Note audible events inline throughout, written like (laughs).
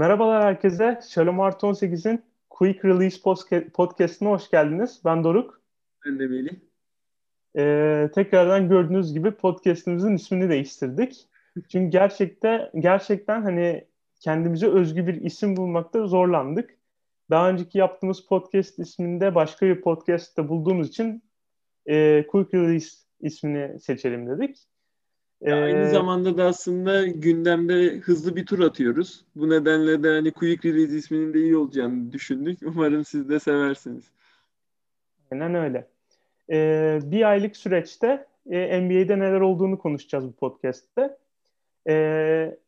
Merhabalar herkese. Shalom Art 18'in Quick Release Podcast'ına hoş geldiniz. Ben Doruk. Ben de Melih. Ee, tekrardan gördüğünüz gibi podcast'imizin ismini değiştirdik. Çünkü gerçekten gerçekten hani kendimize özgü bir isim bulmakta zorlandık. Daha önceki yaptığımız podcast isminde başka bir podcast'te bulduğumuz için e, Quick Release ismini seçelim dedik. Ya aynı ee, zamanda da aslında gündemde hızlı bir tur atıyoruz. Bu nedenle de hani Quick Release isminin de iyi olacağını düşündük. (laughs) Umarım siz de seversiniz. Aynen öyle. Ee, bir aylık süreçte e, NBA'de neler olduğunu konuşacağız bu podcast'te. Ee,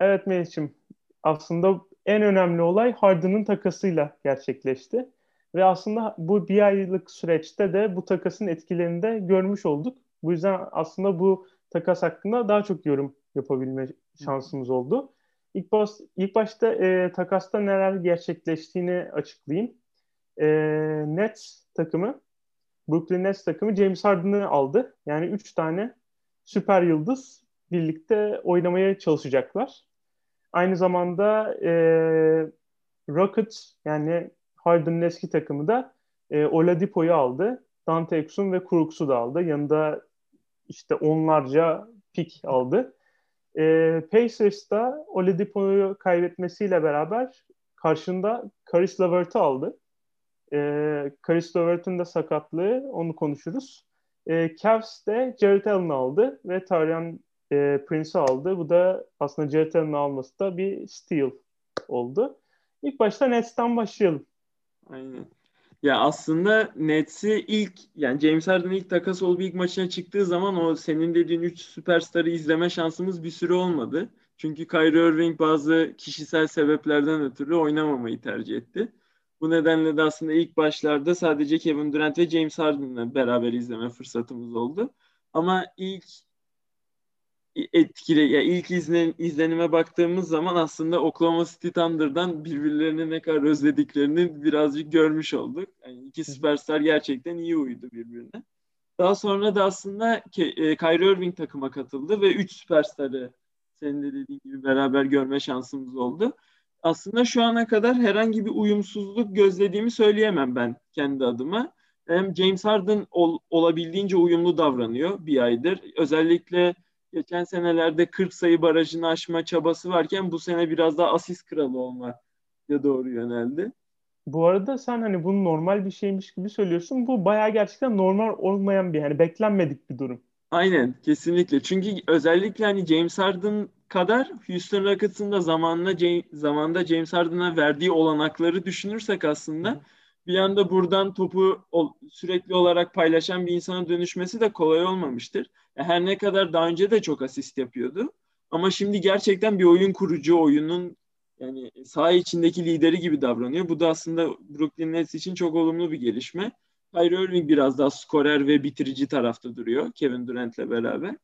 evet Melih'ciğim aslında en önemli olay Harden'ın takasıyla gerçekleşti. Ve aslında bu bir aylık süreçte de bu takasın etkilerini de görmüş olduk. Bu yüzden aslında bu takas hakkında daha çok yorum yapabilme şansımız oldu. İlk, baş, ilk başta e, takasta neler gerçekleştiğini açıklayayım. E, Nets takımı, Brooklyn Nets takımı James Harden'ı aldı. Yani 3 tane süper yıldız birlikte oynamaya çalışacaklar. Aynı zamanda e, Rockets yani Harden'ın eski takımı da e, Oladipo'yu aldı. Dante Exum ve Crooks'u da aldı. Yanında işte onlarca pik aldı. E, Pacers da Oladipo'yu kaybetmesiyle beraber karşında Caris LeVert'ı aldı. E, Caris LeVert'ın da sakatlığı onu konuşuruz. E, Cavs de Jared Allen'ı aldı ve Tarian e, Prince'i aldı. Bu da aslında Jared Allen'ı alması da bir steal oldu. İlk başta Nets'ten başlayalım. Aynen. Ya aslında Nets'i ilk yani James Harden ilk takas olup ilk maçına çıktığı zaman o senin dediğin 3 süperstarı izleme şansımız bir süre olmadı. Çünkü Kyrie Irving bazı kişisel sebeplerden ötürü oynamamayı tercih etti. Bu nedenle de aslında ilk başlarda sadece Kevin Durant ve James Harden'la beraber izleme fırsatımız oldu. Ama ilk etkili ya ilk izlen, izlenime baktığımız zaman aslında Oklahoma City Thunder'dan birbirlerini ne kadar özlediklerini birazcık görmüş olduk. Yani iki süperstar gerçekten iyi uydu birbirine. Daha sonra da aslında e, Kyrie Irving takıma katıldı ve üç süperstarı senin de dediğin gibi beraber görme şansımız oldu. Aslında şu ana kadar herhangi bir uyumsuzluk gözlediğimi söyleyemem ben kendi adıma. Hem James Harden ol, olabildiğince uyumlu davranıyor bir aydır. Özellikle geçen senelerde 40 sayı barajını aşma çabası varken bu sene biraz daha asist kralı olmaya doğru yöneldi. Bu arada sen hani bunu normal bir şeymiş gibi söylüyorsun. Bu bayağı gerçekten normal olmayan bir hani beklenmedik bir durum. Aynen kesinlikle. Çünkü özellikle hani James Harden kadar Houston Rockets'ın da zamanla James, zamanda James Harden'a verdiği olanakları düşünürsek aslında bir anda buradan topu sürekli olarak paylaşan bir insana dönüşmesi de kolay olmamıştır. Her ne kadar daha önce de çok asist yapıyordu. Ama şimdi gerçekten bir oyun kurucu, oyunun yani saha içindeki lideri gibi davranıyor. Bu da aslında Brooklyn Nets için çok olumlu bir gelişme. Kyrie Irving biraz daha skorer ve bitirici tarafta duruyor Kevin Durant'le beraber.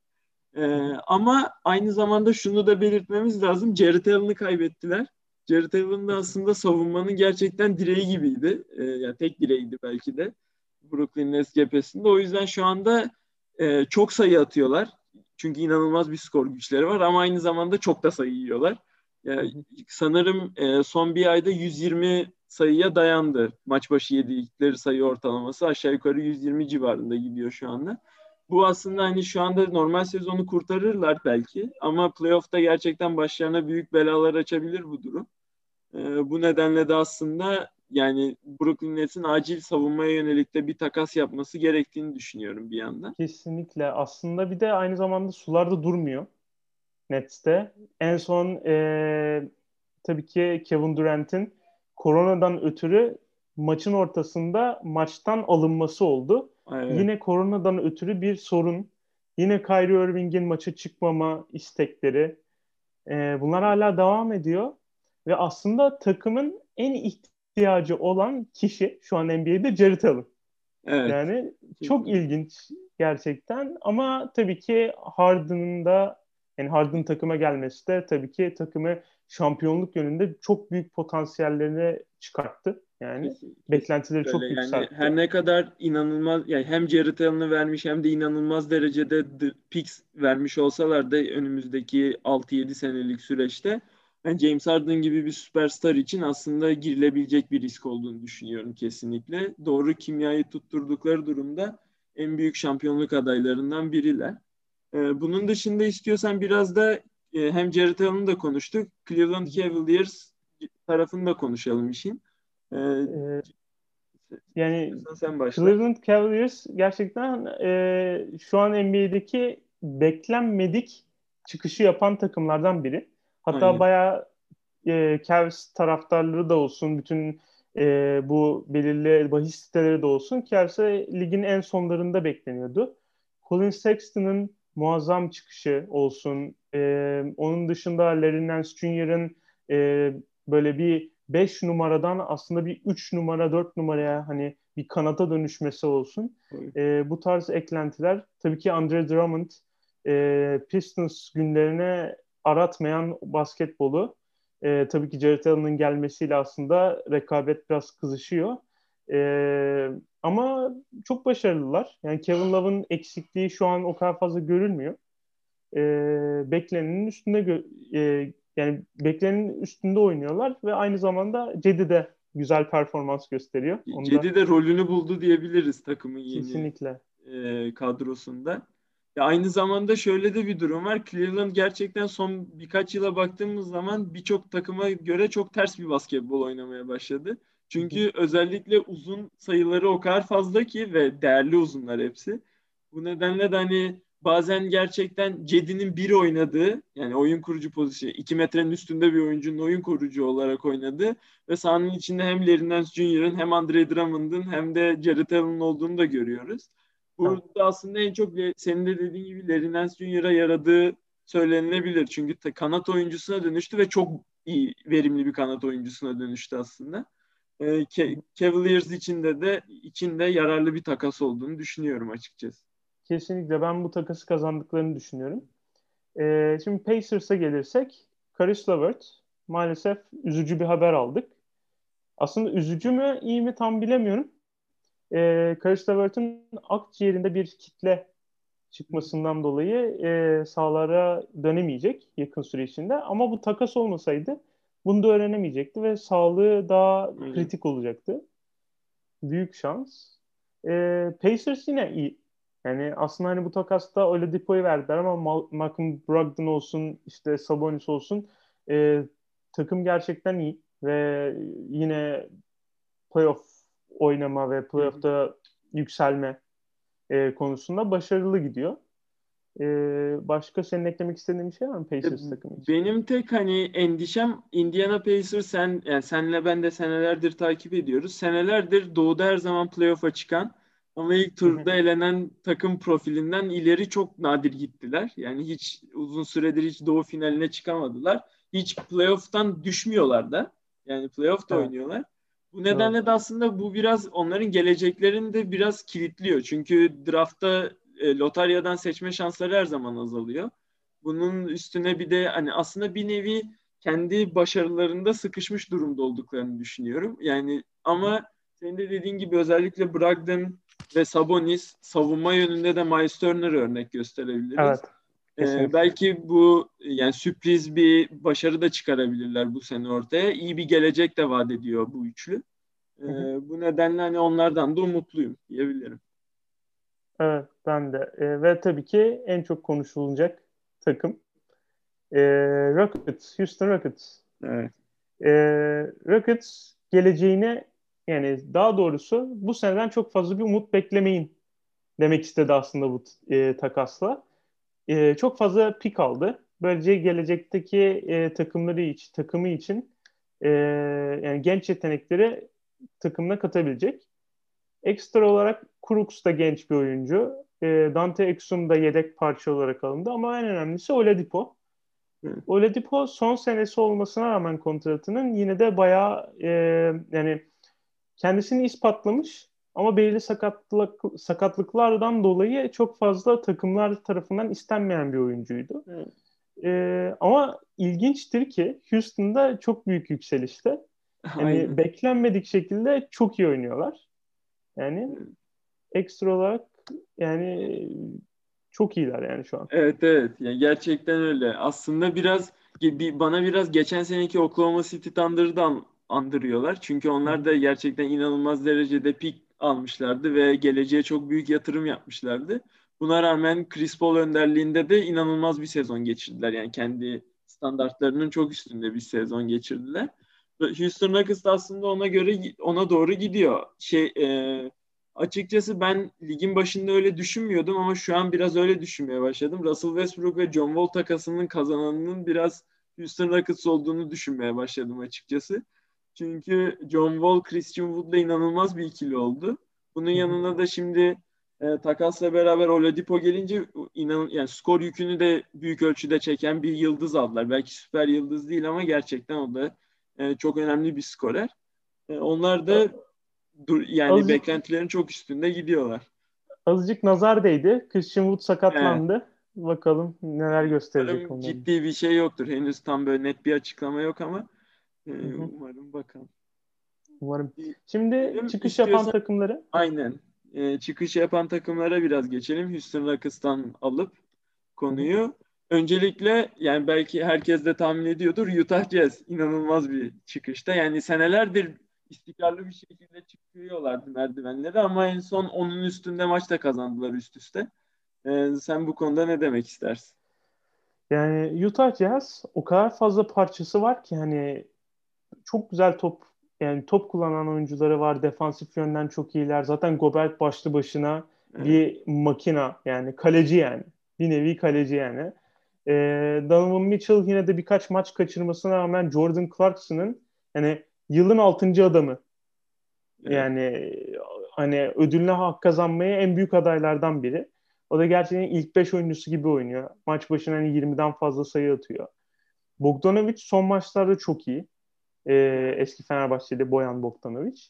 Ee, ama aynı zamanda şunu da belirtmemiz lazım. Jared Allen'ı kaybettiler. Jared Allen da aslında savunmanın gerçekten direği gibiydi. E, yani tek direğiydi belki de Brooklyn Nets cephesinde. O yüzden şu anda e, çok sayı atıyorlar. Çünkü inanılmaz bir skor güçleri var ama aynı zamanda çok da sayı yiyorlar. Yani sanırım e, son bir ayda 120 sayıya dayandı. Maç başı yedikleri sayı ortalaması aşağı yukarı 120 civarında gidiyor şu anda. Bu aslında hani şu anda normal sezonu kurtarırlar belki ama playoff'ta gerçekten başlarına büyük belalar açabilir bu durum. E, bu nedenle de aslında yani Brooklyn Nets'in acil savunmaya yönelik de bir takas yapması gerektiğini düşünüyorum bir yandan. Kesinlikle. Aslında bir de aynı zamanda sularda durmuyor Nets'te. En son e, tabii ki Kevin Durant'in koronadan ötürü maçın ortasında maçtan alınması oldu. Evet. Yine koronadan ötürü bir sorun. Yine Kyrie Irving'in maça çıkmama istekleri. E, bunlar hala devam ediyor. Ve aslında takımın en ihtiyacı olan kişi şu an NBA'de Jared Allen. Evet. Yani çok ilginç gerçekten ama tabii ki Harden'ın da yani Harden takıma gelmesi de tabii ki takımı şampiyonluk yönünde çok büyük potansiyellerini çıkarttı. Yani Kesinlikle. beklentileri çok yani yükseltti. Her ne kadar inanılmaz yani hem Jared Allen'ı vermiş hem de inanılmaz derecede picks vermiş olsalar da önümüzdeki 6-7 senelik süreçte ben James Harden gibi bir süperstar için aslında girilebilecek bir risk olduğunu düşünüyorum kesinlikle. Doğru kimyayı tutturdukları durumda en büyük şampiyonluk adaylarından biriler. Ee, bunun dışında istiyorsan biraz da e, hem Jared Allen'ı da konuştuk. Cleveland Cavaliers tarafını da konuşalım işin. Ee, ee, yani sen başla. Cleveland Cavaliers gerçekten e, şu an NBA'deki beklenmedik çıkışı yapan takımlardan biri. Hatta Aynen. bayağı e, Cavs taraftarları da olsun, bütün e, bu belirli bahis siteleri de olsun. Cavs'e ligin en sonlarında bekleniyordu. Colin Sexton'ın muazzam çıkışı olsun. E, onun dışında Larry Nance Jr.'ın e, böyle bir 5 numaradan aslında bir 3 numara 4 numaraya hani bir kanata dönüşmesi olsun. E, bu tarz eklentiler tabii ki Andre Drummond e, Pistons günlerine aratmayan basketbolu e, tabii ki Jared Allen'ın gelmesiyle aslında rekabet biraz kızışıyor. E, ama çok başarılılar. Yani Kevin Love'ın eksikliği şu an o kadar fazla görülmüyor. E, beklenenin üstünde gö- e, yani beklenenin üstünde oynuyorlar ve aynı zamanda Cedi de güzel performans gösteriyor. Cedi de rolünü buldu diyebiliriz takımın yeni Kesinlikle. E, kadrosunda. Ya aynı zamanda şöyle de bir durum var. Cleveland gerçekten son birkaç yıla baktığımız zaman birçok takıma göre çok ters bir basketbol oynamaya başladı. Çünkü özellikle uzun sayıları o kadar fazla ki ve değerli uzunlar hepsi. Bu nedenle de hani bazen gerçekten Cedi'nin bir oynadığı yani oyun kurucu pozisyonu 2 metrenin üstünde bir oyuncunun oyun kurucu olarak oynadığı ve sahanın içinde hem Larry Nance Jr.'ın hem Andre Drummond'ın hem de Jared Allen'ın olduğunu da görüyoruz. Burada aslında en çok senin de dediğin gibi Larry Nance Jr.'a yaradığı söylenilebilir. Çünkü kanat oyuncusuna dönüştü ve çok iyi, verimli bir kanat oyuncusuna dönüştü aslında. Ee, Cavaliers içinde de içinde yararlı bir takas olduğunu düşünüyorum açıkçası. Kesinlikle ben bu takası kazandıklarını düşünüyorum. Ee, şimdi Pacers'a gelirsek Caris LeVert maalesef üzücü bir haber aldık. Aslında üzücü mü iyi mi tam bilemiyorum e, Caris LeVert'in akciğerinde bir kitle çıkmasından dolayı e, sahalara dönemeyecek yakın süre içinde. Ama bu takas olmasaydı bunu da öğrenemeyecekti ve sağlığı daha hmm. kritik olacaktı. Büyük şans. E, Pacers yine iyi. Yani aslında hani bu takasta Oladipo'yu verdiler ama Malcolm Brogdon olsun, işte Sabonis olsun e, takım gerçekten iyi ve yine playoff oynama ve playoff'ta yükselme e, konusunda başarılı gidiyor. E, başka senin eklemek istediğin bir şey var mı Pacers takımı için? Benim tek hani endişem Indiana Pacers sen yani senle ben de senelerdir takip ediyoruz. Senelerdir doğuda her zaman playoff'a çıkan ama ilk turda elenen takım profilinden ileri çok nadir gittiler. Yani hiç uzun süredir hiç doğu finaline çıkamadılar. Hiç playoff'tan düşmüyorlar da. Yani playoff da evet. oynuyorlar. Bu nedenle de aslında bu biraz onların geleceklerini de biraz kilitliyor. Çünkü draftta e, lotaryadan seçme şansları her zaman azalıyor. Bunun üstüne bir de hani aslında bir nevi kendi başarılarında sıkışmış durumda olduklarını düşünüyorum. Yani ama senin de dediğin gibi özellikle Brogdon ve Sabonis savunma yönünde de Miles Turner örnek gösterebiliriz. Evet. Ee, belki bu yani sürpriz bir başarı da çıkarabilirler bu sene ortaya. İyi bir gelecek de vaat ediyor bu üçlü. Ee, Bu nedenle hani onlardan da umutluyum diyebilirim. Evet ben de. E, ve tabii ki en çok konuşulacak takım e, Rockets, Houston Rockets. Evet. E, Rockets geleceğine yani daha doğrusu bu seneden çok fazla bir umut beklemeyin demek istedi aslında bu e, takasla e, çok fazla pik aldı. Böylece gelecekteki e, takımları için, takımı için e, yani genç yetenekleri takımına katabilecek. Ekstra olarak Crooks da genç bir oyuncu. E, Dante Exum da yedek parça olarak alındı ama en önemlisi Oladipo. Evet. Oladipo son senesi olmasına rağmen kontratının yine de bayağı e, yani kendisini ispatlamış ama belirli sakatlık, sakatlıklardan dolayı çok fazla takımlar tarafından istenmeyen bir oyuncuydu. Evet. Ee, ama ilginçtir ki Houston'da çok büyük yükselişte. (laughs) Yani beklenmedik şekilde çok iyi oynuyorlar. Yani ekstra olarak yani çok iyiler yani şu an. Evet evet. Yani gerçekten öyle. Aslında biraz bana biraz geçen seneki Oklahoma City Thunder'dan andırıyorlar. Çünkü onlar da gerçekten inanılmaz derecede pik almışlardı ve geleceğe çok büyük yatırım yapmışlardı. Buna rağmen Chris Paul önderliğinde de inanılmaz bir sezon geçirdiler. Yani kendi standartlarının çok üstünde bir sezon geçirdiler. Houston Rockets da aslında ona göre ona doğru gidiyor. Şey e, açıkçası ben ligin başında öyle düşünmüyordum ama şu an biraz öyle düşünmeye başladım. Russell Westbrook ve John Wall takasının kazananının biraz Houston Rockets olduğunu düşünmeye başladım açıkçası. Çünkü John Wall, Christian Wood'la inanılmaz bir ikili oldu. Bunun yanında da şimdi e, takasla beraber Oladipo gelince inan yani skor yükünü de büyük ölçüde çeken bir yıldız aldılar. Belki süper yıldız değil ama gerçekten o da e, çok önemli bir skorer. E, onlar da dur, yani azıcık, beklentilerin çok üstünde gidiyorlar. Azıcık nazar değdi. Christian Wood sakatlandı. Evet. Bakalım neler gösterecek. Ciddi bir şey yoktur. Henüz tam böyle net bir açıklama yok ama e, umarım bakalım. Umarım. Şimdi Benim çıkış yapan takımları. Aynen. E, çıkış yapan takımlara biraz geçelim. Houston Rockets'tan alıp konuyu. Öncelikle yani belki herkes de tahmin ediyordur Utah Jazz inanılmaz bir çıkışta. Yani senelerdir istikrarlı bir şekilde çıkıyorlardı merdivenleri ama en son onun üstünde maçta kazandılar üst üste. Ee, sen bu konuda ne demek istersin? Yani Utah Jazz o kadar fazla parçası var ki hani çok güzel top yani top kullanan oyuncuları var. Defansif yönden çok iyiler. Zaten Gobert başlı başına evet. bir makina yani kaleci yani. Bir nevi kaleci yani. Ee, Donovan Mitchell yine de birkaç maç kaçırmasına rağmen Jordan Clarkson'ın yani yılın altıncı adamı. Evet. Yani hani ödülüne hak kazanmaya en büyük adaylardan biri. O da gerçekten ilk 5 oyuncusu gibi oynuyor. Maç başına hani 20'den fazla sayı atıyor. Bogdanovic son maçlarda çok iyi. Ee, eski Fenerbahçeli Boyan Bogdanovic.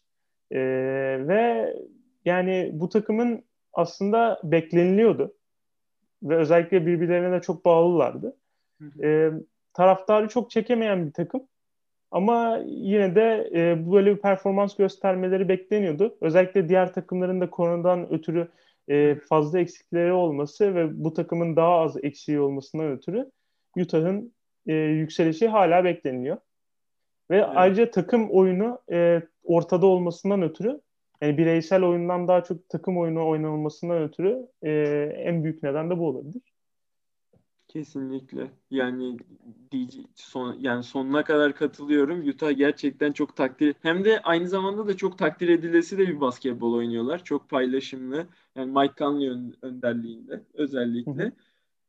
Ee, ve yani bu takımın aslında bekleniliyordu. Ve özellikle birbirlerine de çok bağlılardı. Ee, taraftarı çok çekemeyen bir takım. Ama yine de e, böyle bir performans göstermeleri bekleniyordu. Özellikle diğer takımların da koronadan ötürü e, fazla eksikleri olması ve bu takımın daha az eksiği olmasından ötürü Utah'ın e, yükselişi hala bekleniyor. Ve evet. ayrıca takım oyunu e, ortada olmasından ötürü yani bireysel oyundan daha çok takım oyunu oynanılmasından ötürü e, en büyük neden de bu olabilir. Kesinlikle. Yani son yani sonuna kadar katılıyorum. Utah gerçekten çok takdir hem de aynı zamanda da çok takdir edilesi de bir basketbol oynuyorlar. Çok paylaşımlı. Yani Mike Conley önderliğinde özellikle. Hı hı.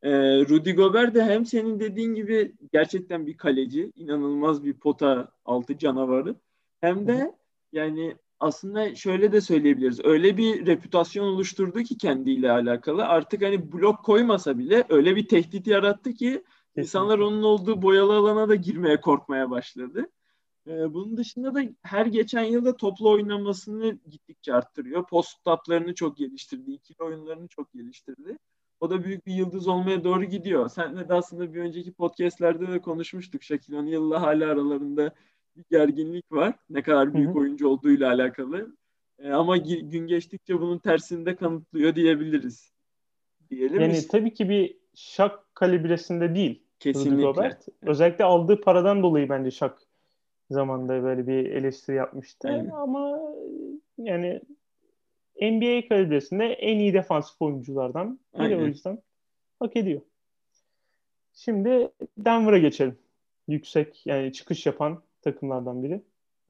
Ee, Rudy Gobert de hem senin dediğin gibi gerçekten bir kaleci, inanılmaz bir pota altı canavarı. Hem de yani aslında şöyle de söyleyebiliriz. Öyle bir reputasyon oluşturdu ki kendiyle alakalı. Artık hani blok koymasa bile öyle bir tehdit yarattı ki insanlar onun olduğu boyalı alana da girmeye korkmaya başladı. Ee, bunun dışında da her geçen yılda toplu oynamasını gittikçe arttırıyor. Post taplarını çok geliştirdi. ikili oyunlarını çok geliştirdi. O da büyük bir yıldız olmaya doğru gidiyor. Senle de aslında bir önceki podcastlerde de konuşmuştuk. Shaquille O'Neal'la hala aralarında bir gerginlik var. Ne kadar büyük Hı-hı. oyuncu olduğuyla alakalı. E, ama gün geçtikçe bunun tersini de kanıtlıyor diyebiliriz. Diyelim yani mi? tabii ki bir şak kalibresinde değil. Kesinlikle. Robert. Özellikle aldığı paradan dolayı bence şak zamanda böyle bir eleştiri yapmıştı. Aynen. Ama yani NBA kalibresinde en iyi defansif oyunculardan biri Aynen. o yüzden hak ediyor. Şimdi Denver'a geçelim. Yüksek yani çıkış yapan takımlardan biri.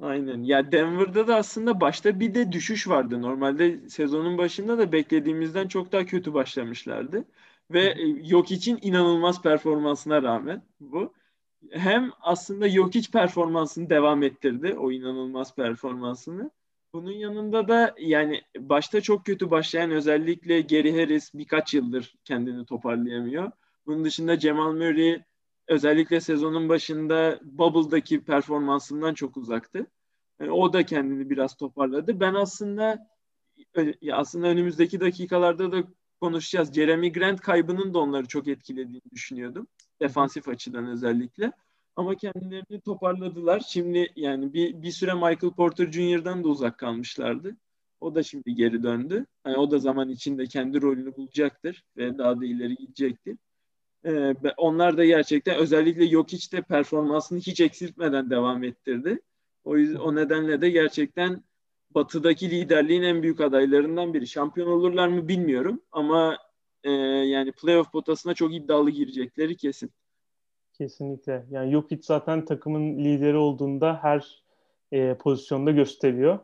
Aynen. Ya Denver'da da aslında başta bir de düşüş vardı. Normalde sezonun başında da beklediğimizden çok daha kötü başlamışlardı. Ve yok için inanılmaz performansına rağmen bu. Hem aslında yok hiç performansını devam ettirdi. O inanılmaz performansını. Bunun yanında da yani başta çok kötü başlayan özellikle Gary Harris birkaç yıldır kendini toparlayamıyor. Bunun dışında Cemal Murray özellikle sezonun başında Bubble'daki performansından çok uzaktı. Yani o da kendini biraz toparladı. Ben aslında aslında önümüzdeki dakikalarda da konuşacağız. Jeremy Grant kaybının da onları çok etkilediğini düşünüyordum. Defansif açıdan özellikle. Ama kendilerini toparladılar. Şimdi yani bir, bir süre Michael Porter Jr.'dan da uzak kalmışlardı. O da şimdi geri döndü. Yani o da zaman içinde kendi rolünü bulacaktır ve daha da ileri gidecektir. Ee, onlar da gerçekten özellikle Jokic de performansını hiç eksiltmeden devam ettirdi. O yüzden o nedenle de gerçekten Batı'daki liderliğin en büyük adaylarından biri. Şampiyon olurlar mı bilmiyorum ama e, yani playoff potasına çok iddialı girecekleri kesin. Kesinlikle. Yani Jokic zaten takımın lideri olduğunda her e, pozisyonda gösteriyor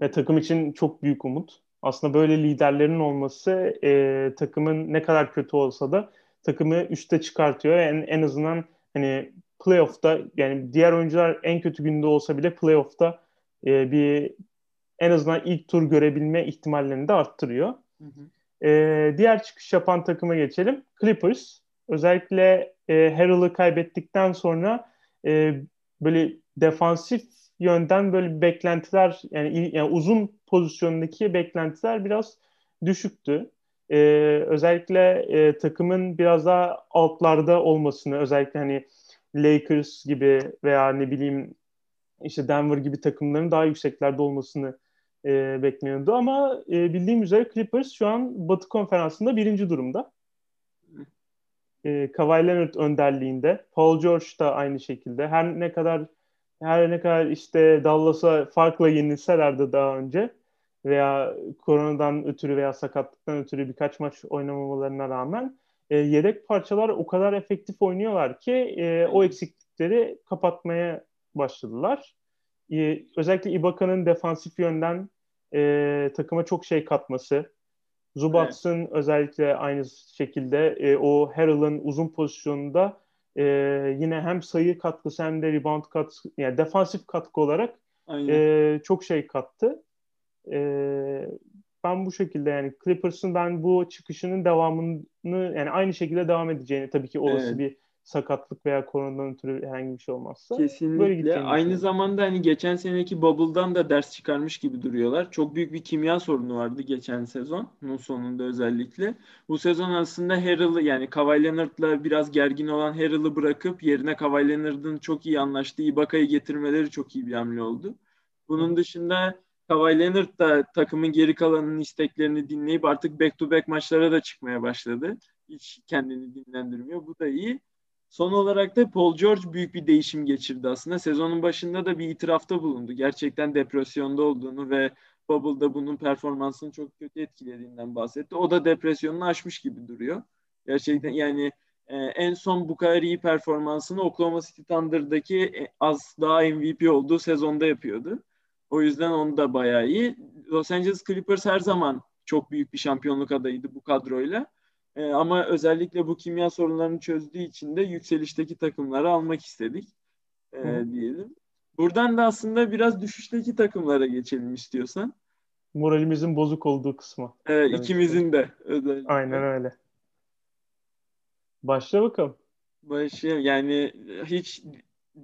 ve takım için çok büyük umut. Aslında böyle liderlerin olması e, takımın ne kadar kötü olsa da takımı üste çıkartıyor. En, en azından hani playoff'ta yani diğer oyuncular en kötü günde olsa bile playoff'ta e, bir en azından ilk tur görebilme ihtimallerini de arttırıyor. Hı hı. E, diğer çıkış yapan takıma geçelim. Clippers. Özellikle e, Harrell'ı kaybettikten sonra e, böyle defansif yönden böyle beklentiler yani, yani uzun pozisyondaki beklentiler biraz düşüktü. Ee, özellikle e, takımın biraz daha altlarda olmasını özellikle hani Lakers gibi veya ne bileyim işte Denver gibi takımların daha yükseklerde olmasını e, bekleniyordu ama e, bildiğim üzere Clippers şu an Batı Konferansı'nda birinci durumda. E, Kawhi Leonard önderliğinde. Paul George da aynı şekilde. Her ne kadar her ne kadar işte Dallas'a farkla yenilseler de daha önce veya koronadan ötürü veya sakatlıktan ötürü birkaç maç oynamamalarına rağmen e, yedek parçalar o kadar efektif oynuyorlar ki e, o eksiklikleri kapatmaya başladılar. E, özellikle Ibaka'nın defansif yönden e, takıma çok şey katması. Zubats'ın evet. özellikle aynı şekilde e, o Harrell'ın uzun pozisyonunda e, yine hem sayı katkısı hem de rebound katkısı yani defansif katkı olarak e, çok şey kattı. E, ben bu şekilde yani Clippers'ın ben bu çıkışının devamını yani aynı şekilde devam edeceğini tabii ki olası evet. bir sakatlık veya koronadan ötürü herhangi bir şey olmazsa. Kesinlikle. Aynı zamanda hani geçen seneki Bubble'dan da ders çıkarmış gibi duruyorlar. Çok büyük bir kimya sorunu vardı geçen sezonun sonunda özellikle. Bu sezon aslında Harrell'ı yani Kawhi Leonard'la biraz gergin olan Harrell'ı bırakıp yerine Kawhi Leonard'ın çok iyi anlaştığı Ibaka'yı getirmeleri çok iyi bir hamle oldu. Bunun dışında Kawhi Leonard da takımın geri kalanının isteklerini dinleyip artık back to back maçlara da çıkmaya başladı. Hiç kendini dinlendirmiyor. Bu da iyi. Son olarak da Paul George büyük bir değişim geçirdi aslında. Sezonun başında da bir itirafta bulundu. Gerçekten depresyonda olduğunu ve Bubble'da bunun performansını çok kötü etkilediğinden bahsetti. O da depresyonunu aşmış gibi duruyor. Gerçekten yani e, en son bu kadar iyi performansını Oklahoma City Thunder'daki e, az daha MVP olduğu sezonda yapıyordu. O yüzden onu da bayağı iyi. Los Angeles Clippers her zaman çok büyük bir şampiyonluk adayıydı bu kadroyla. E, ama özellikle bu kimya sorunlarını çözdüğü için de yükselişteki takımları almak istedik e, diyelim. Buradan da aslında biraz düşüşteki takımlara geçelim istiyorsan. Moralimizin bozuk olduğu kısmı. Evet, ikimizin de özellikle. Aynen öyle. Başla bakalım. Başlayalım. Yani hiç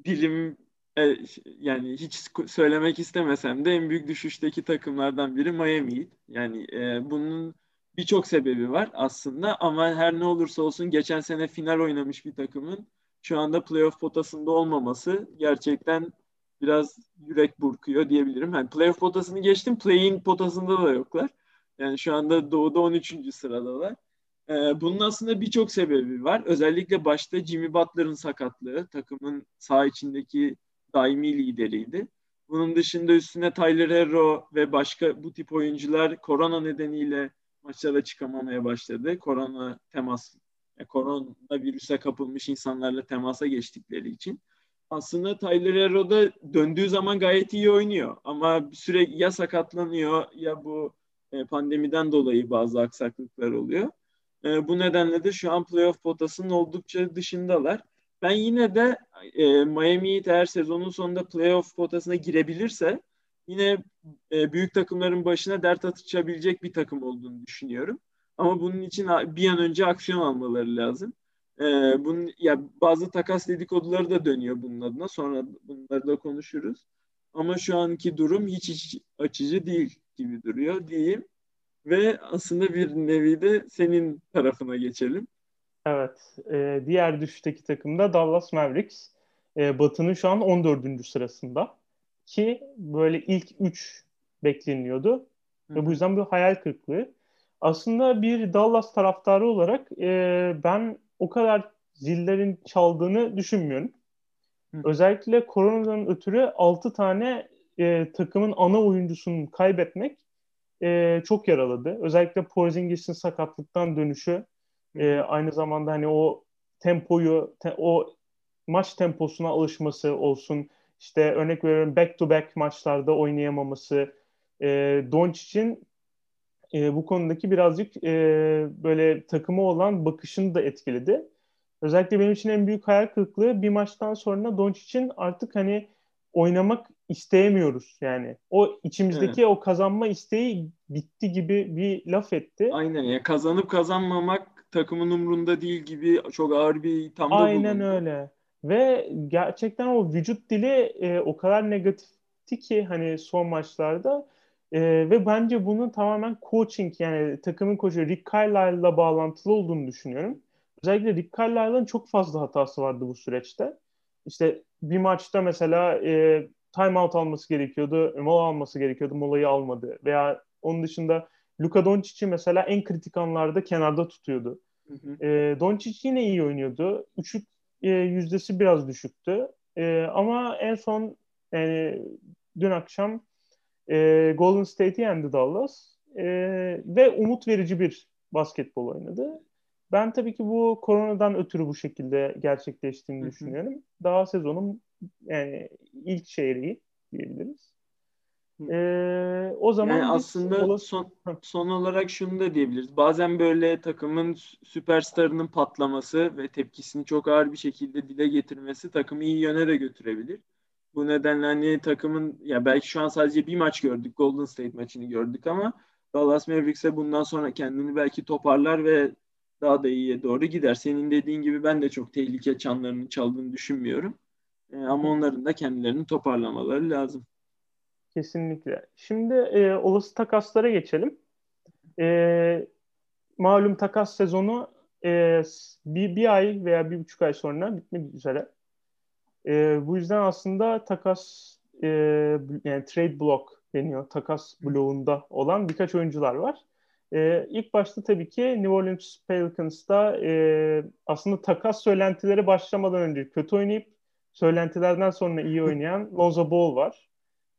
dilim e, yani hiç söylemek istemesem de en büyük düşüşteki takımlardan biri Miami. Yani e, bunun birçok sebebi var aslında ama her ne olursa olsun geçen sene final oynamış bir takımın şu anda playoff potasında olmaması gerçekten biraz yürek burkuyor diyebilirim. Yani playoff potasını geçtim, play-in potasında da yoklar. Yani şu anda Doğu'da 13. sıradalar. Ee, bunun aslında birçok sebebi var. Özellikle başta Jimmy Butler'ın sakatlığı takımın sağ içindeki daimi lideriydi. Bunun dışında üstüne Tyler Herro ve başka bu tip oyuncular korona nedeniyle maçlara çıkamamaya başladı. Korona temas, yani korona virüse kapılmış insanlarla temasa geçtikleri için. Aslında Tyler Herro da döndüğü zaman gayet iyi oynuyor. Ama bir süre ya sakatlanıyor ya bu e, pandemiden dolayı bazı aksaklıklar oluyor. E, bu nedenle de şu an playoff potasının oldukça dışındalar. Ben yine de e, Miami Heat eğer sezonun sonunda playoff potasına girebilirse yine e, büyük takımların başına dert atabilecek bir takım olduğunu düşünüyorum. Ama bunun için bir an önce aksiyon almaları lazım. E, bunun ya bazı takas dedikoduları da dönüyor bunun adına. Sonra bunları da konuşuruz. Ama şu anki durum hiç hiç açıcı değil gibi duruyor diyeyim. Ve aslında bir nevi de senin tarafına geçelim. Evet. E, diğer düşüşteki takım da Dallas Mavericks. E, Batı'nın şu an 14. sırasında. Ki böyle ilk 3 bekleniyordu. Hı. Ve bu yüzden bir hayal kırıklığı. Aslında bir Dallas taraftarı olarak e, ben o kadar zillerin çaldığını düşünmüyorum. Hı. Özellikle koronadan ötürü 6 tane e, takımın ana oyuncusunu kaybetmek e, çok yaraladı. Özellikle Porzingis'in sakatlıktan dönüşü e, aynı zamanda hani o tempoyu, te, o maç temposuna alışması olsun. İşte örnek veriyorum back to back maçlarda oynayamaması. E, Doncic'in e, bu konudaki birazcık e, böyle takımı olan bakışını da etkiledi. Özellikle benim için en büyük hayal kırıklığı bir maçtan sonra Doncic'in artık hani oynamak isteyemiyoruz yani. O içimizdeki evet. o kazanma isteği bitti gibi bir laf etti. Aynen ya kazanıp kazanmamak takımın umrunda değil gibi çok ağır bir ithamda Aynen bulundu. öyle. Ve gerçekten o vücut dili e, o kadar negatifti ki hani son maçlarda e, ve bence bunun tamamen coaching yani takımın koçu Rick Carlisle'la bağlantılı olduğunu düşünüyorum. Özellikle Rick Carlisle'ın çok fazla hatası vardı bu süreçte. İşte bir maçta mesela e, timeout alması gerekiyordu, mola alması gerekiyordu, molayı almadı. Veya onun dışında Luka Doncic'i mesela en kritik anlarda kenarda tutuyordu. Hı hı. E, Doncic yine iyi oynuyordu. Üçlük e, yüzdesi biraz düşüktü. E, ama en son yani dün akşam e, Golden State'i yendi Dallas. E, ve umut verici bir basketbol oynadı. Ben tabii ki bu koronadan ötürü bu şekilde gerçekleştiğini Hı-hı. düşünüyorum. Daha sezonun yani ilk çeyreği diyebiliriz. Ee, o zaman yani aslında ola... son, son olarak şunu da diyebiliriz. Bazen böyle takımın süperstarının patlaması ve tepkisini çok ağır bir şekilde dile getirmesi takımı iyi yöne de götürebilir. Bu nedenle hani takımın ya belki şu an sadece bir maç gördük. Golden State maçını gördük ama Dallas Mavericks'e bundan sonra kendini belki toparlar ve daha da iyiye doğru gider. Senin dediğin gibi ben de çok tehlike çanlarının çaldığını düşünmüyorum. Ee, ama onların da kendilerini toparlamaları lazım. Kesinlikle. Şimdi e, olası takaslara geçelim. E, malum takas sezonu e, bir, bir ay veya bir buçuk ay sonra bitmek üzere. E, bu yüzden aslında takas e, yani trade block deniyor. Takas bloğunda olan birkaç oyuncular var. E, ilk başta tabii ki New Orleans Pelicans'ta e, aslında takas söylentileri başlamadan önce kötü oynayıp söylentilerden sonra iyi oynayan Lonzo Ball var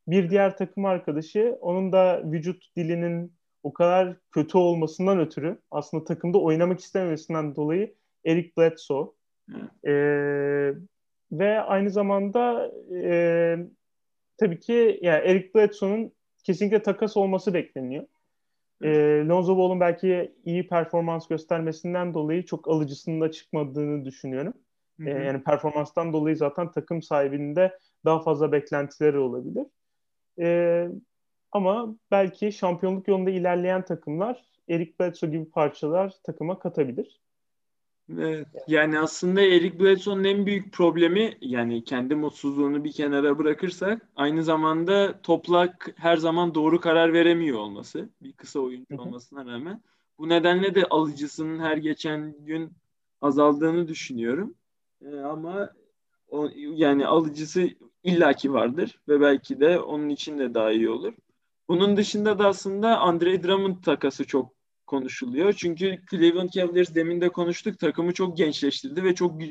bir diğer takım arkadaşı onun da vücut dilinin o kadar kötü olmasından ötürü aslında takımda oynamak istememesinden dolayı Eric Bledsoe. Ee, ve aynı zamanda e, tabii ki yani Eric Bledsoe'nun kesinlikle takas olması bekleniyor. E, Lonzo Ball'un belki iyi performans göstermesinden dolayı çok alıcısının da çıkmadığını düşünüyorum. Hı hı. E, yani performanstan dolayı zaten takım sahibinde daha fazla beklentileri olabilir. E, ama belki şampiyonluk yolunda ilerleyen takımlar Eric Bledsoe gibi parçalar takıma katabilir. Evet, yani aslında Eric Bledsoe'nun en büyük problemi yani kendi mutsuzluğunu bir kenara bırakırsak aynı zamanda toplak her zaman doğru karar veremiyor olması. Bir kısa oyuncu olmasına rağmen. Bu nedenle de alıcısının her geçen gün azaldığını düşünüyorum. Ee, ama o, yani alıcısı illaki vardır ve belki de onun için de daha iyi olur. Bunun dışında da aslında Andre Drummond takası çok konuşuluyor. Çünkü Cleveland Cavaliers demin de konuştuk takımı çok gençleştirdi ve çok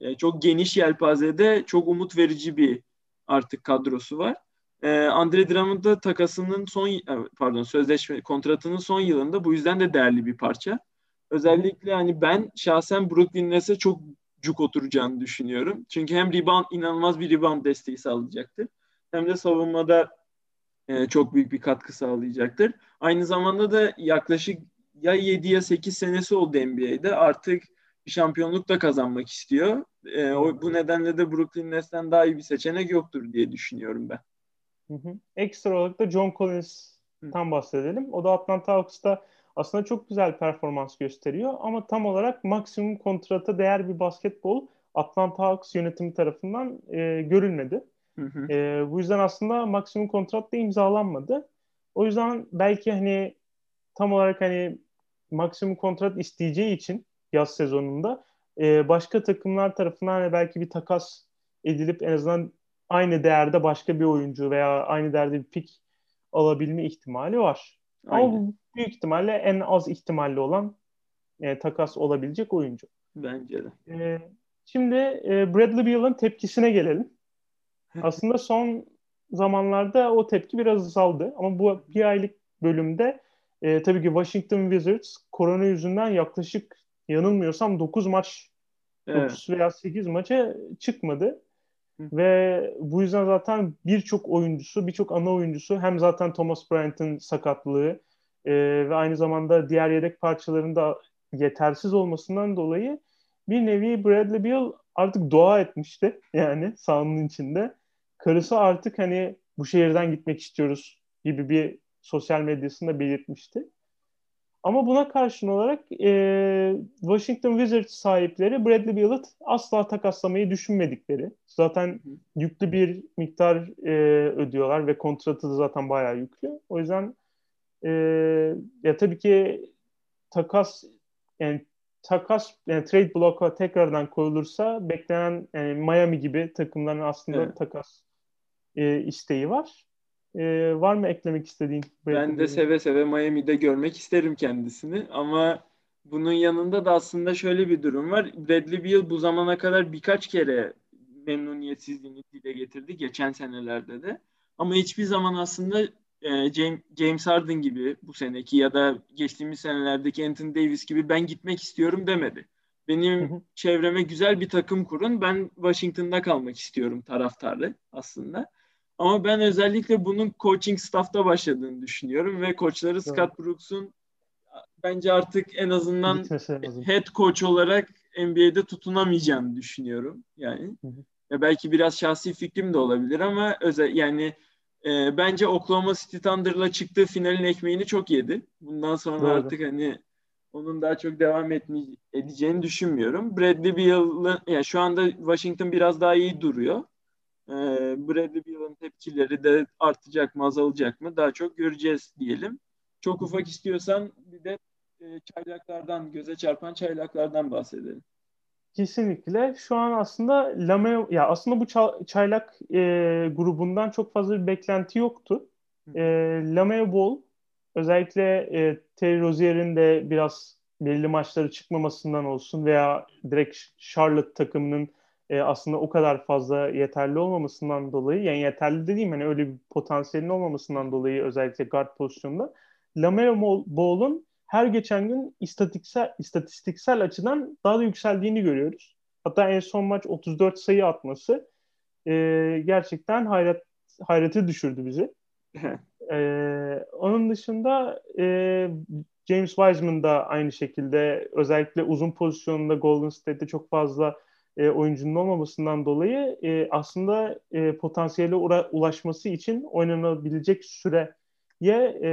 e, çok geniş yelpazede çok umut verici bir artık kadrosu var. Ee, Andre Drummond da takasının son e, pardon sözleşme kontratının son yılında bu yüzden de değerli bir parça. Özellikle hani ben şahsen Brooklyn Nets'e çok cuk oturacağını düşünüyorum. Çünkü hem rebound inanılmaz bir rebound desteği sağlayacaktır. Hem de savunmada e, çok büyük bir katkı sağlayacaktır. Aynı zamanda da yaklaşık ya 7 ya 8 senesi oldu NBA'de. Artık bir şampiyonluk da kazanmak istiyor. E, o, bu nedenle de Brooklyn Nets'ten daha iyi bir seçenek yoktur diye düşünüyorum ben. Hı hı. Ekstra olarak da John Collins'tan bahsedelim. O da Atlanta Hawks'ta aslında çok güzel performans gösteriyor ama tam olarak maksimum kontrata değer bir basketbol Atlanta Hawks yönetimi tarafından e, görülmedi. Hı hı. E, bu yüzden aslında maksimum kontrat da imzalanmadı. O yüzden belki hani tam olarak hani maksimum kontrat isteyeceği için yaz sezonunda e, başka takımlar tarafından hani belki bir takas edilip en azından aynı değerde başka bir oyuncu veya aynı değerde bir pik alabilme ihtimali var. Ama bu büyük ihtimalle en az ihtimalli olan e, takas olabilecek oyuncu. Bence de. E, şimdi e, Bradley Beal'ın tepkisine gelelim. (laughs) Aslında son zamanlarda o tepki biraz azaldı. Ama bu bir aylık bölümde e, tabii ki Washington Wizards korona yüzünden yaklaşık yanılmıyorsam 9 maç evet. 9 veya 8 maça çıkmadı. Hı. Ve bu yüzden zaten birçok oyuncusu, birçok ana oyuncusu hem zaten Thomas Bryant'ın sakatlığı e, ve aynı zamanda diğer yedek parçalarında yetersiz olmasından dolayı bir nevi Bradley Beal artık dua etmişti (laughs) yani sahanın içinde. Karısı artık hani bu şehirden gitmek istiyoruz gibi bir sosyal medyasında belirtmişti. Ama buna karşın olarak e, Washington Wizards sahipleri Bradley Beal'ı asla takaslamayı düşünmedikleri. Zaten yüklü bir miktar e, ödüyorlar ve kontratı da zaten bayağı yüklü. O yüzden e, ya tabii ki takas yani takas yani trade block'a tekrardan koyulursa beklenen yani Miami gibi takımların aslında evet. takas e, isteği var. E, var mı eklemek istediğin? Ben de seve seve Miami'de görmek isterim kendisini ama bunun yanında da aslında şöyle bir durum var. Bradley Beal bu zamana kadar birkaç kere memnuniyetsizliğini dile getirdi geçen senelerde de. Ama hiçbir zaman aslında e, James Harden gibi bu seneki ya da geçtiğimiz senelerdeki Anthony Davis gibi ben gitmek istiyorum demedi. Benim hı hı. çevreme güzel bir takım kurun. Ben Washington'da kalmak istiyorum taraftarı aslında. Ama ben özellikle bunun coaching staff'ta başladığını düşünüyorum ve koçları Scott Brooks'un bence artık en azından head coach olarak NBA'de tutunamayacağını düşünüyorum. Yani hı hı. belki biraz şahsi fikrim de olabilir ama özel yani e, bence Oklahoma City Thunder'la çıktığı finalin ekmeğini çok yedi. Bundan sonra Doğru. artık hani onun daha çok devam etme, edeceğini düşünmüyorum. Bradley Beal'ın yani şu anda Washington biraz daha iyi duruyor. Ee, Bradley Beal'ın tepkileri de artacak mı azalacak mı daha çok göreceğiz diyelim. Çok ufak istiyorsan bir de e, çaylaklardan, göze çarpan çaylaklardan bahsedelim. Kesinlikle. Şu an aslında Lame ya aslında bu çaylak e, grubundan çok fazla bir beklenti yoktu. E, Lameo Ball özellikle e, Terry Rozier'in de biraz belli maçları çıkmamasından olsun veya direkt Charlotte takımının e, aslında o kadar fazla yeterli olmamasından dolayı yani yeterli dediğim hani öyle bir potansiyelin olmamasından dolayı özellikle guard pozisyonunda Lamelo Ball'un her geçen gün istatistiksel, istatistiksel açıdan daha da yükseldiğini görüyoruz. Hatta en son maç 34 sayı atması e, gerçekten hayret hayreti düşürdü bizi. (laughs) e, onun dışında e, James Wiseman da aynı şekilde özellikle uzun pozisyonunda Golden State'de çok fazla e, oyuncunun olmamasından dolayı e, aslında e, potansiyele ulaşması için oynanabilecek süreye e,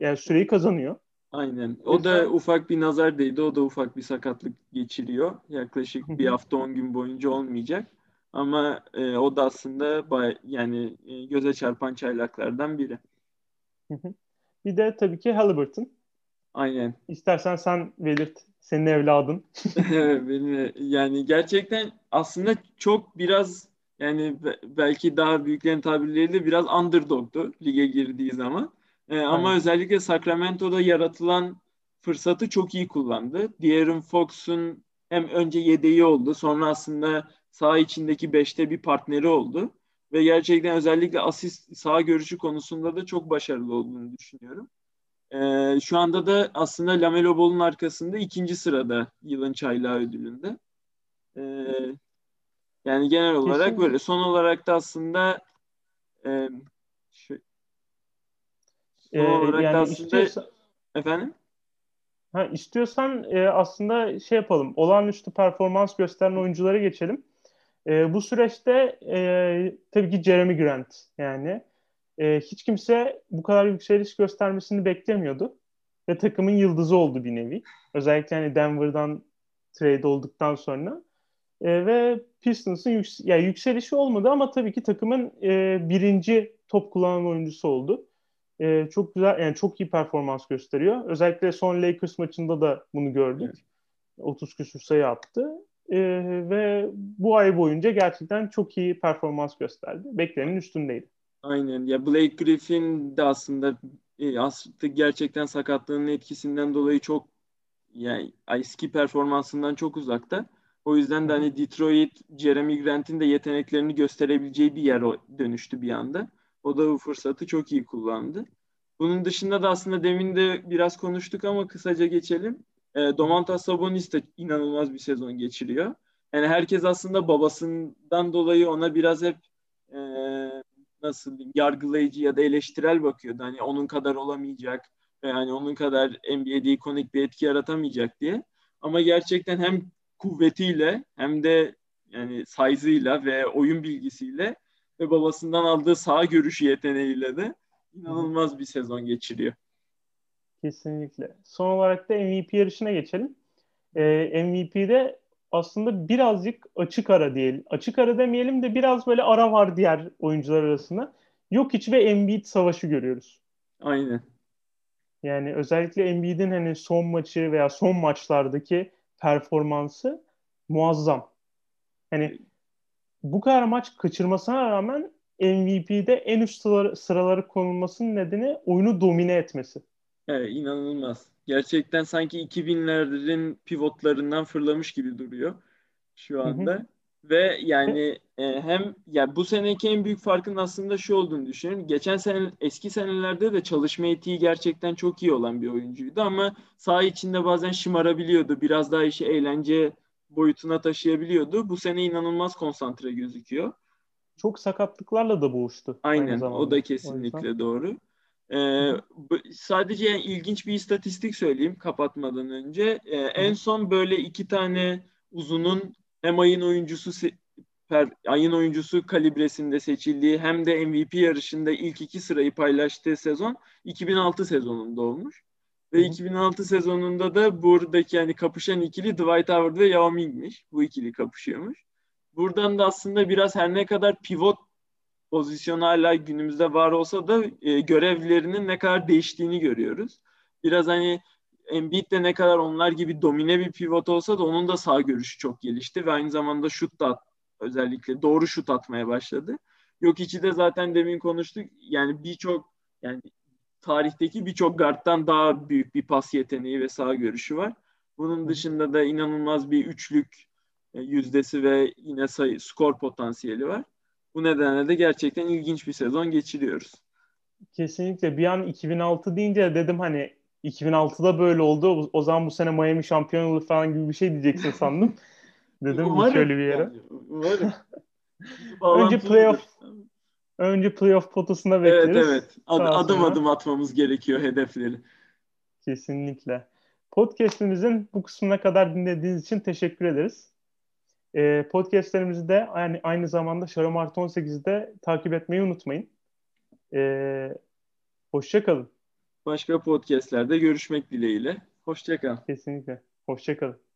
yani süreyi kazanıyor. Aynen. O da ufak bir nazar değdi. O da ufak bir sakatlık geçiriyor. Yaklaşık bir hafta 10 gün boyunca olmayacak. Ama e, o da aslında bay, yani e, göze çarpan çaylaklardan biri. Bir de tabii ki Halliburton. Aynen. İstersen sen belirt. Senin evladın. (laughs) (laughs) Benim, yani gerçekten aslında çok biraz yani belki daha büyüklerin tabirleriyle biraz underdog'du lige girdiği zaman. Ee, ama özellikle Sacramento'da yaratılan fırsatı çok iyi kullandı. De'Aaron Fox'un hem önce yedeği oldu sonra aslında sağ içindeki beşte bir partneri oldu. Ve gerçekten özellikle asist sağ görüşü konusunda da çok başarılı olduğunu düşünüyorum. Ee, şu anda da aslında Lamelo Ball'un arkasında ikinci sırada yılın çaylağı ödülünde. Ee, yani genel olarak Kesinlikle. böyle. Son olarak da aslında e, şu, ee, yani istiyorsan, efendim? Ha, istiyorsan e, aslında şey yapalım. Olağanüstü performans gösteren oyunculara geçelim. E, bu süreçte e, tabii ki Jeremy Grant yani e, hiç kimse bu kadar yükseliş göstermesini beklemiyordu. Ve takımın yıldızı oldu bir nevi. Özellikle hani Denver'dan trade olduktan sonra. E, ve Pistons'ın yüks yani yükselişi olmadı ama tabii ki takımın e, birinci top kullanan oyuncusu oldu. E, çok güzel yani çok iyi performans gösteriyor. Özellikle son Lakers maçında da bunu gördük. Evet. 30 küsur sayı attı. E, ve bu ay boyunca gerçekten çok iyi performans gösterdi. Beklenenin üstündeydi. Aynen. Ya Blake Griffin de aslında e, aslında gerçekten sakatlığının etkisinden dolayı çok yani eski performansından çok uzakta. O yüzden de hani Detroit, Jeremy Grant'in de yeteneklerini gösterebileceği bir yer dönüştü bir anda. O da bu fırsatı çok iyi kullandı. Bunun dışında da aslında demin de biraz konuştuk ama kısaca geçelim. E, Domantas Sabonis de inanılmaz bir sezon geçiriyor. Yani herkes aslında babasından dolayı ona biraz hep e, nasıl diyeyim yargılayıcı ya da eleştirel bakıyordu. Hani onun kadar olamayacak, yani onun kadar NBA'de ikonik bir etki yaratamayacak diye. Ama gerçekten hem kuvvetiyle hem de yani size'ıyla ve oyun bilgisiyle ve babasından aldığı sağ görüşü yeteneğiyle de inanılmaz bir sezon geçiriyor. Kesinlikle. Son olarak da MVP yarışına geçelim. Ee, MVP'de aslında birazcık açık ara diyelim. Açık ara demeyelim de biraz böyle ara var diğer oyuncular arasında. Yok hiç ve Embiid savaşı görüyoruz. Aynen. Yani özellikle Embiid'in hani son maçı veya son maçlardaki performansı muazzam. Hani bu kadar maç kaçırmasına rağmen MVP'de en üst sıraları, sıraları konulmasının nedeni oyunu domine etmesi. Evet, inanılmaz. Gerçekten sanki 2000'lerin pivotlarından fırlamış gibi duruyor şu anda. Hı hı. Ve yani e, hem ya bu seneki en büyük farkın aslında şu olduğunu düşünüyorum. Geçen sene eski senelerde de çalışma etiği gerçekten çok iyi olan bir oyuncuydu ama saha içinde bazen şımarabiliyordu. Biraz daha işi eğlence boyutuna taşıyabiliyordu. Bu sene inanılmaz konsantre gözüküyor. Çok sakatlıklarla da boğuştu. Aynen o da kesinlikle o doğru. Ee, sadece yani ilginç bir istatistik söyleyeyim kapatmadan önce. Ee, en son böyle iki tane uzunun hem ayın oyuncusu per, ayın oyuncusu kalibresinde seçildiği hem de MVP yarışında ilk iki sırayı paylaştığı sezon 2006 sezonunda olmuş. Ve Hı. 2006 sezonunda da buradaki yani kapışan ikili Dwight Howard ve Yao Ming'miş. Bu ikili kapışıyormuş. Buradan da aslında biraz her ne kadar pivot pozisyonu hala günümüzde var olsa da e, görevlerinin ne kadar değiştiğini görüyoruz. Biraz hani Embiid de ne kadar onlar gibi domine bir pivot olsa da onun da sağ görüşü çok gelişti ve aynı zamanda şut da özellikle doğru şut atmaya başladı. Yok içi de zaten demin konuştuk. Yani birçok yani tarihteki birçok guardtan daha büyük bir pas yeteneği ve sağ görüşü var. Bunun dışında da inanılmaz bir üçlük e, yüzdesi ve yine sayı, skor potansiyeli var. Bu nedenle de gerçekten ilginç bir sezon geçiriyoruz. Kesinlikle. Bir an 2006 deyince dedim hani 2006'da böyle oldu. O zaman bu sene Miami şampiyon olur falan gibi bir şey diyeceksin sandım. (laughs) Dedim umarım, şöyle bir yere. Yani, (laughs) önce playoff önce playoff potasına bekleriz. Evet evet. Ad, adım sonra... adım atmamız gerekiyor hedefleri. Kesinlikle. Podcast'imizin bu kısmına kadar dinlediğiniz için teşekkür ederiz. Ee, podcastlerimizi de yani aynı zamanda Şarom Artı 18'de takip etmeyi unutmayın. Ee, hoşçakalın. Başka podcastlerde görüşmek dileğiyle. Hoşçakalın. Kesinlikle. Hoşçakalın.